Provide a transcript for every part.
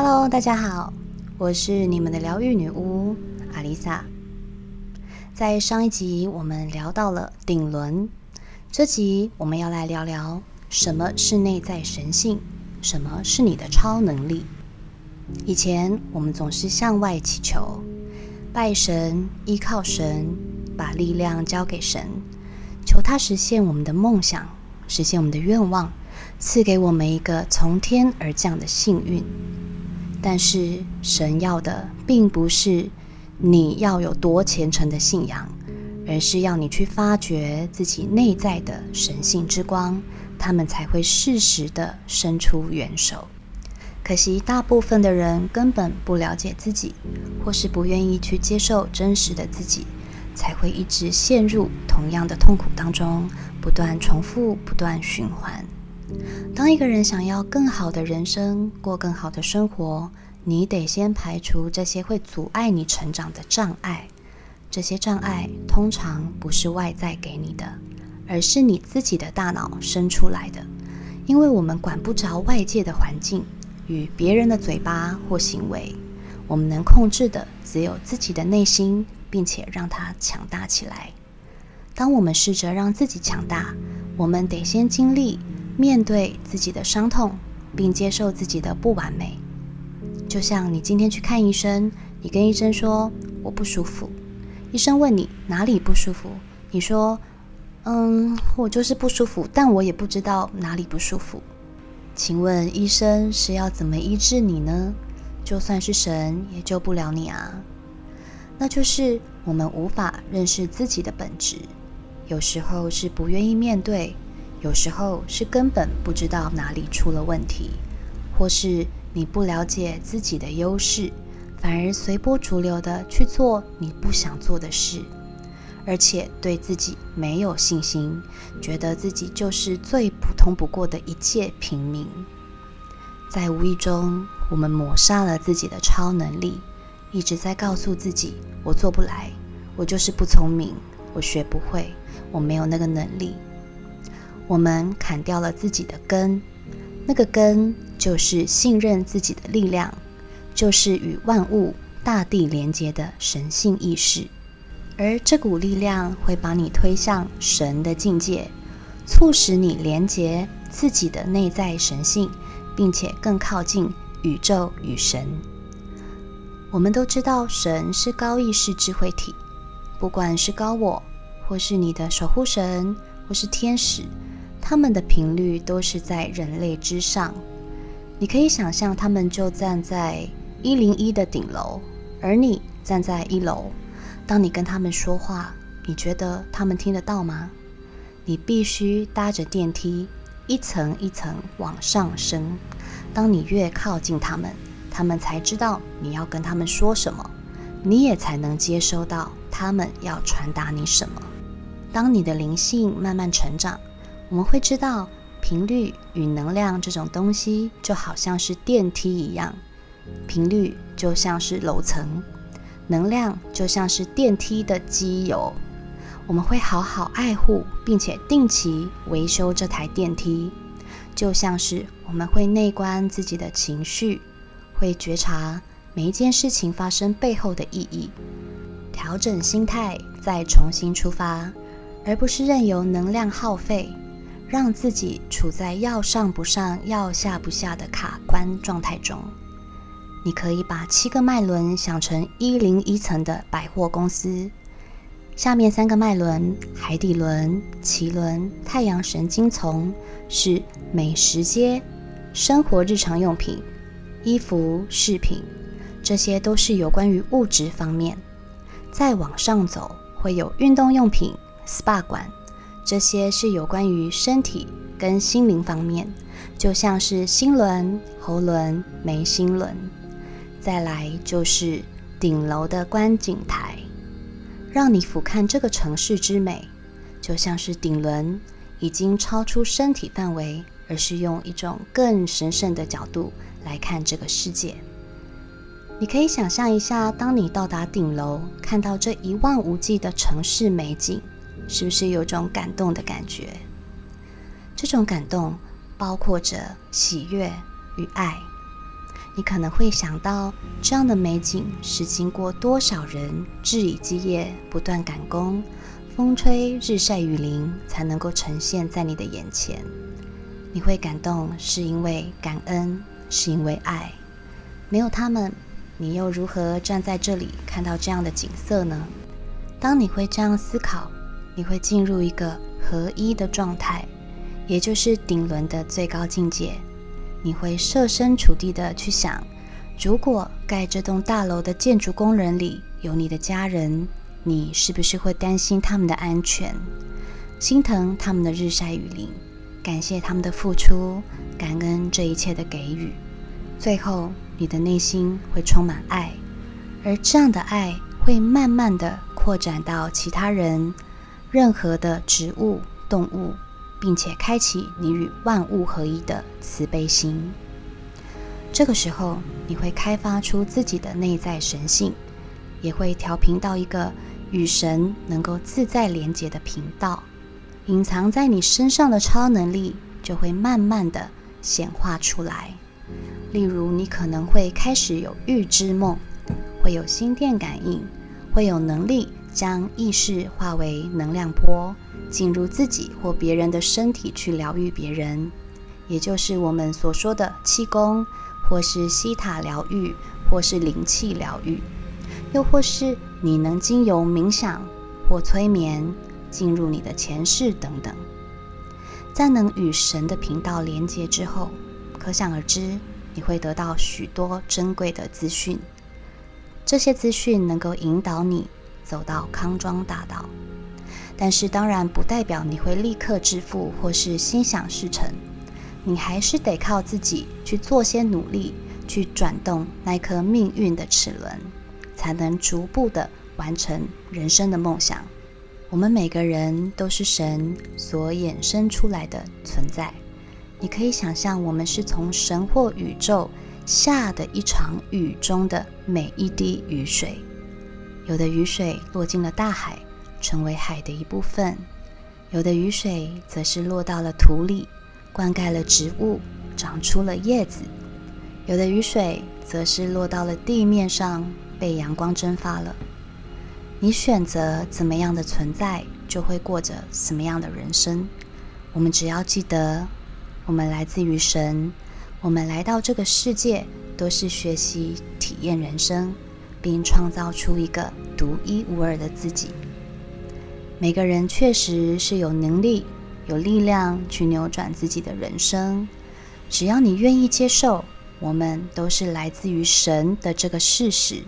Hello，大家好，我是你们的疗愈女巫阿丽萨。在上一集我们聊到了顶轮，这集我们要来聊聊什么是内在神性，什么是你的超能力。以前我们总是向外祈求，拜神，依靠神，把力量交给神，求他实现我们的梦想，实现我们的愿望，赐给我们一个从天而降的幸运。但是神要的并不是你要有多虔诚的信仰，而是要你去发掘自己内在的神性之光，他们才会适时的伸出援手。可惜大部分的人根本不了解自己，或是不愿意去接受真实的自己，才会一直陷入同样的痛苦当中，不断重复，不断循环。当一个人想要更好的人生，过更好的生活，你得先排除这些会阻碍你成长的障碍。这些障碍通常不是外在给你的，而是你自己的大脑生出来的。因为我们管不着外界的环境与别人的嘴巴或行为，我们能控制的只有自己的内心，并且让它强大起来。当我们试着让自己强大，我们得先经历。面对自己的伤痛，并接受自己的不完美，就像你今天去看医生，你跟医生说我不舒服，医生问你哪里不舒服，你说嗯，我就是不舒服，但我也不知道哪里不舒服。请问医生是要怎么医治你呢？就算是神也救不了你啊。那就是我们无法认识自己的本质，有时候是不愿意面对。有时候是根本不知道哪里出了问题，或是你不了解自己的优势，反而随波逐流的去做你不想做的事，而且对自己没有信心，觉得自己就是最普通不过的一介平民。在无意中，我们抹杀了自己的超能力，一直在告诉自己：我做不来，我就是不聪明，我学不会，我没有那个能力。我们砍掉了自己的根，那个根就是信任自己的力量，就是与万物、大地连接的神性意识。而这股力量会把你推向神的境界，促使你连接自己的内在神性，并且更靠近宇宙与神。我们都知道，神是高意识智慧体，不管是高我，或是你的守护神，或是天使。他们的频率都是在人类之上，你可以想象他们就站在一零一的顶楼，而你站在一楼。当你跟他们说话，你觉得他们听得到吗？你必须搭着电梯一层一层往上升。当你越靠近他们，他们才知道你要跟他们说什么，你也才能接收到他们要传达你什么。当你的灵性慢慢成长。我们会知道，频率与能量这种东西就好像是电梯一样，频率就像是楼层，能量就像是电梯的机油。我们会好好爱护，并且定期维修这台电梯，就像是我们会内观自己的情绪，会觉察每一件事情发生背后的意义，调整心态，再重新出发，而不是任由能量耗费。让自己处在要上不上、要下不下的卡关状态中。你可以把七个脉轮想成一零一层的百货公司，下面三个脉轮——海底轮、脐轮、太阳神经丛——是美食街、生活日常用品、衣服、饰品，这些都是有关于物质方面。再往上走，会有运动用品、SPA 馆。这些是有关于身体跟心灵方面，就像是心轮、喉轮、眉心轮。再来就是顶楼的观景台，让你俯瞰这个城市之美，就像是顶轮已经超出身体范围，而是用一种更神圣的角度来看这个世界。你可以想象一下，当你到达顶楼，看到这一望无际的城市美景。是不是有种感动的感觉？这种感动包括着喜悦与爱。你可能会想到，这样的美景是经过多少人日以继夜不断赶工，风吹日晒雨淋才能够呈现在你的眼前。你会感动，是因为感恩，是因为爱。没有他们，你又如何站在这里看到这样的景色呢？当你会这样思考，你会进入一个合一的状态，也就是顶轮的最高境界。你会设身处地的去想，如果盖这栋大楼的建筑工人里有你的家人，你是不是会担心他们的安全，心疼他们的日晒雨淋，感谢他们的付出，感恩这一切的给予？最后，你的内心会充满爱，而这样的爱会慢慢的扩展到其他人，任何的植物、动物。并且开启你与万物合一的慈悲心。这个时候，你会开发出自己的内在神性，也会调频到一个与神能够自在连接的频道。隐藏在你身上的超能力就会慢慢的显化出来。例如，你可能会开始有预知梦，会有心电感应，会有能力将意识化为能量波。进入自己或别人的身体去疗愈别人，也就是我们所说的气功，或是西塔疗愈，或是灵气疗愈，又或是你能经由冥想或催眠进入你的前世等等。在能与神的频道连接之后，可想而知，你会得到许多珍贵的资讯。这些资讯能够引导你走到康庄大道。但是当然不代表你会立刻致富或是心想事成，你还是得靠自己去做些努力，去转动那颗命运的齿轮，才能逐步的完成人生的梦想。我们每个人都是神所衍生出来的存在，你可以想象我们是从神或宇宙下的一场雨中的每一滴雨水，有的雨水落进了大海。成为海的一部分，有的雨水则是落到了土里，灌溉了植物，长出了叶子；有的雨水则是落到了地面上，被阳光蒸发了。你选择怎么样的存在，就会过着什么样的人生。我们只要记得，我们来自于神，我们来到这个世界都是学习、体验人生，并创造出一个独一无二的自己。每个人确实是有能力、有力量去扭转自己的人生，只要你愿意接受，我们都是来自于神的这个事实。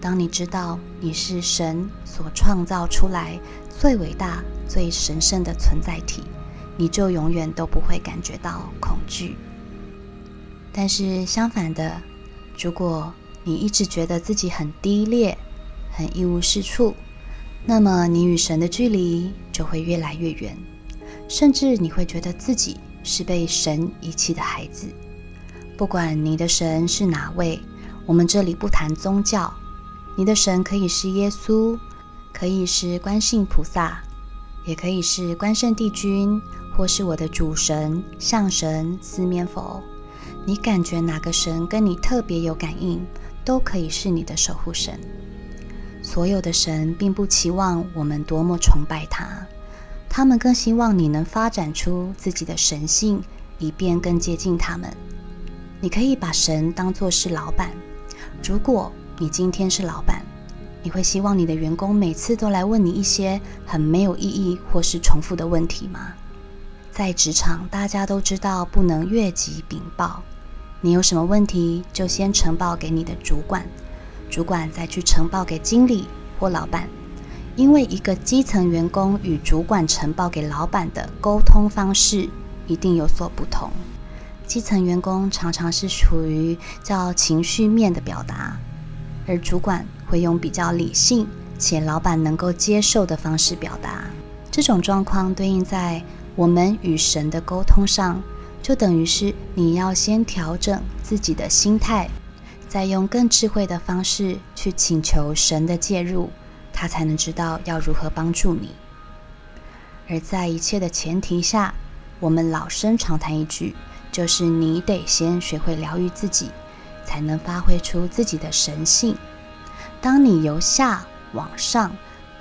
当你知道你是神所创造出来最伟大、最神圣的存在体，你就永远都不会感觉到恐惧。但是相反的，如果你一直觉得自己很低劣、很一无是处，那么你与神的距离就会越来越远，甚至你会觉得自己是被神遗弃的孩子。不管你的神是哪位，我们这里不谈宗教，你的神可以是耶稣，可以是观世音菩萨，也可以是关圣帝君，或是我的主神象神四面佛。你感觉哪个神跟你特别有感应，都可以是你的守护神。所有的神并不期望我们多么崇拜他，他们更希望你能发展出自己的神性，以便更接近他们。你可以把神当作是老板。如果你今天是老板，你会希望你的员工每次都来问你一些很没有意义或是重复的问题吗？在职场，大家都知道不能越级禀报。你有什么问题，就先呈报给你的主管。主管再去呈报给经理或老板，因为一个基层员工与主管呈报给老板的沟通方式一定有所不同。基层员工常常是属于较情绪面的表达，而主管会用比较理性且老板能够接受的方式表达。这种状况对应在我们与神的沟通上，就等于是你要先调整自己的心态。再用更智慧的方式去请求神的介入，他才能知道要如何帮助你。而在一切的前提下，我们老生常谈一句，就是你得先学会疗愈自己，才能发挥出自己的神性。当你由下往上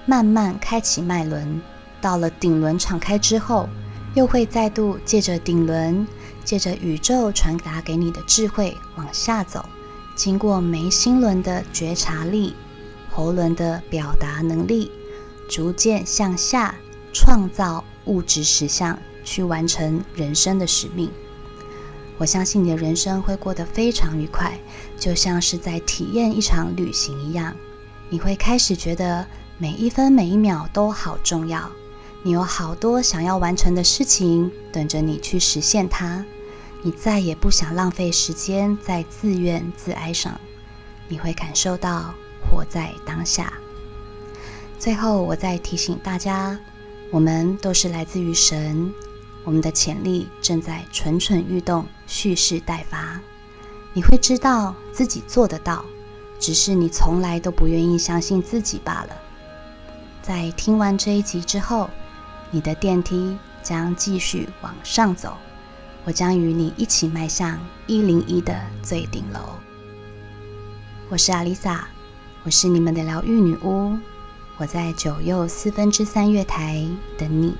慢慢开启脉轮，到了顶轮敞开之后，又会再度借着顶轮，借着宇宙传达给你的智慧往下走，经过眉心轮的觉察力、喉轮的表达能力，逐渐向下创造物质实相，去完成人生的使命。我相信你的人生会过得非常愉快，就像是在体验一场旅行一样。你会开始觉得每一分每一秒都好重要，你有好多想要完成的事情等着你去实现它。你再也不想浪费时间在自怨自哀上，你会感受到活在当下。最后，我再提醒大家，我们都是来自于神。我们的潜力正在蠢蠢欲动、蓄势待发。你会知道自己做得到，只是你从来都不愿意相信自己罢了。在听完这一集之后，你的电梯将继续往上走，我将与你一起迈向一零一的最顶楼。我是阿丽萨，我是你们的疗愈女巫，我在九又四分之三月台等你。